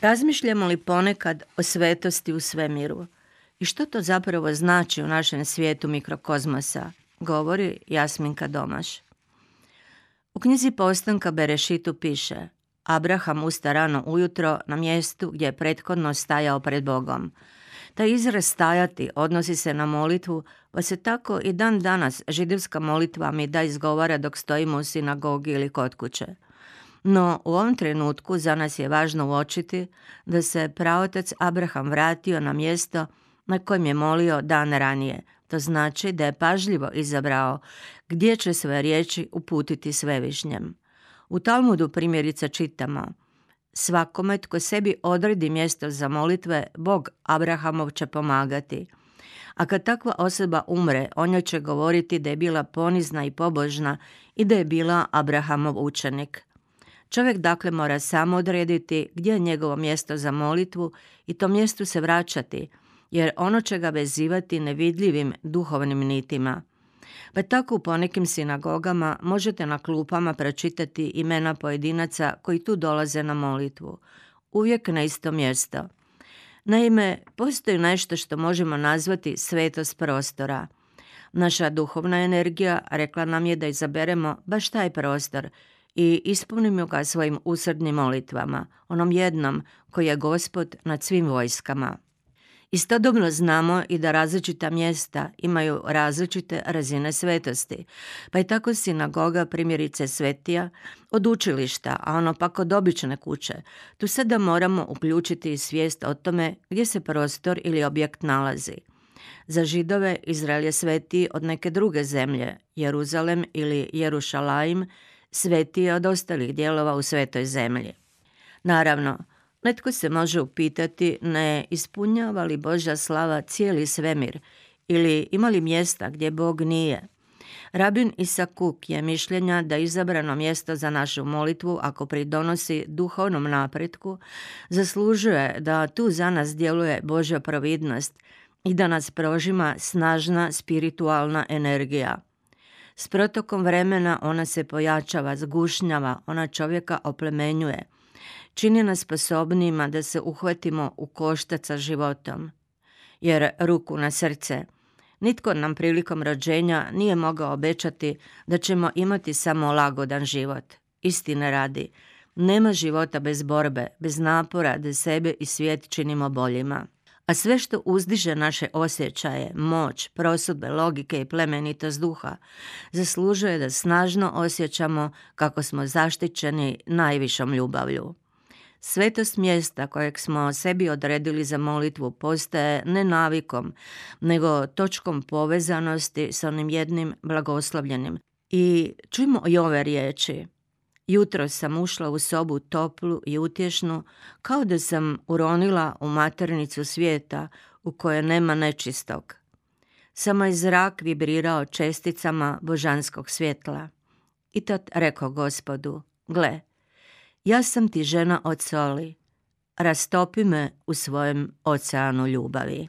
Razmišljamo li ponekad o svetosti u svemiru? I što to zapravo znači u našem svijetu mikrokozmosa? Govori Jasminka Domaš. U knjizi Postanka Berešitu piše Abraham usta rano ujutro na mjestu gdje je prethodno stajao pred Bogom. Taj izraz stajati odnosi se na molitvu, pa se tako i dan danas židovska molitva mi da izgovara dok stojimo u sinagogi ili kod kuće. No u ovom trenutku za nas je važno uočiti da se praotac Abraham vratio na mjesto na kojem je molio dan ranije. To znači da je pažljivo izabrao gdje će svoje riječi uputiti svevišnjem. U Talmudu primjerice čitamo Svakome tko sebi odredi mjesto za molitve, Bog Abrahamov će pomagati. A kad takva osoba umre, on joj će govoriti da je bila ponizna i pobožna i da je bila Abrahamov učenik. Čovjek dakle mora samo odrediti gdje je njegovo mjesto za molitvu i to mjestu se vraćati, jer ono će ga vezivati nevidljivim duhovnim nitima. Pa tako u ponekim sinagogama možete na klupama pročitati imena pojedinaca koji tu dolaze na molitvu. Uvijek na isto mjesto. Naime, postoji nešto što možemo nazvati svetost prostora. Naša duhovna energija rekla nam je da izaberemo baš taj prostor i ispunimo ga svojim usrdnim molitvama, onom jednom koji je gospod nad svim vojskama. Istodobno znamo i da različita mjesta imaju različite razine svetosti, pa je tako sinagoga primjerice svetija od učilišta, a ono pak od obične kuće. Tu sada moramo uključiti svijest o tome gdje se prostor ili objekt nalazi. Za židove Izrael je svetiji od neke druge zemlje, Jeruzalem ili Jerušalaim, svetiji od ostalih dijelova u svetoj zemlji. Naravno, netko se može upitati ne ispunjava li Božja slava cijeli svemir ili ima li mjesta gdje Bog nije. Rabin Isakuk je mišljenja da izabrano mjesto za našu molitvu, ako pridonosi duhovnom napretku, zaslužuje da tu za nas djeluje Božja providnost i da nas prožima snažna spiritualna energija. S protokom vremena ona se pojačava, zgušnjava, ona čovjeka oplemenjuje. Čini nas sposobnijima da se uhvatimo u koštac sa životom. Jer ruku na srce, nitko nam prilikom rođenja nije mogao obećati da ćemo imati samo lagodan život. Istine radi, nema života bez borbe, bez napora da sebe i svijet činimo boljima a sve što uzdiže naše osjećaje, moć, prosudbe, logike i plemenitost duha, zaslužuje da snažno osjećamo kako smo zaštićeni najvišom ljubavlju. Svetost mjesta kojeg smo sebi odredili za molitvu postaje ne navikom, nego točkom povezanosti s onim jednim blagoslovljenim. I čujmo i ove riječi. Jutro sam ušla u sobu toplu i utješnu, kao da sam uronila u maternicu svijeta u kojoj nema nečistog. Samo je zrak vibrirao česticama božanskog svjetla. I tad rekao gospodu, gle, ja sam ti žena od soli, rastopi me u svojem oceanu ljubavi.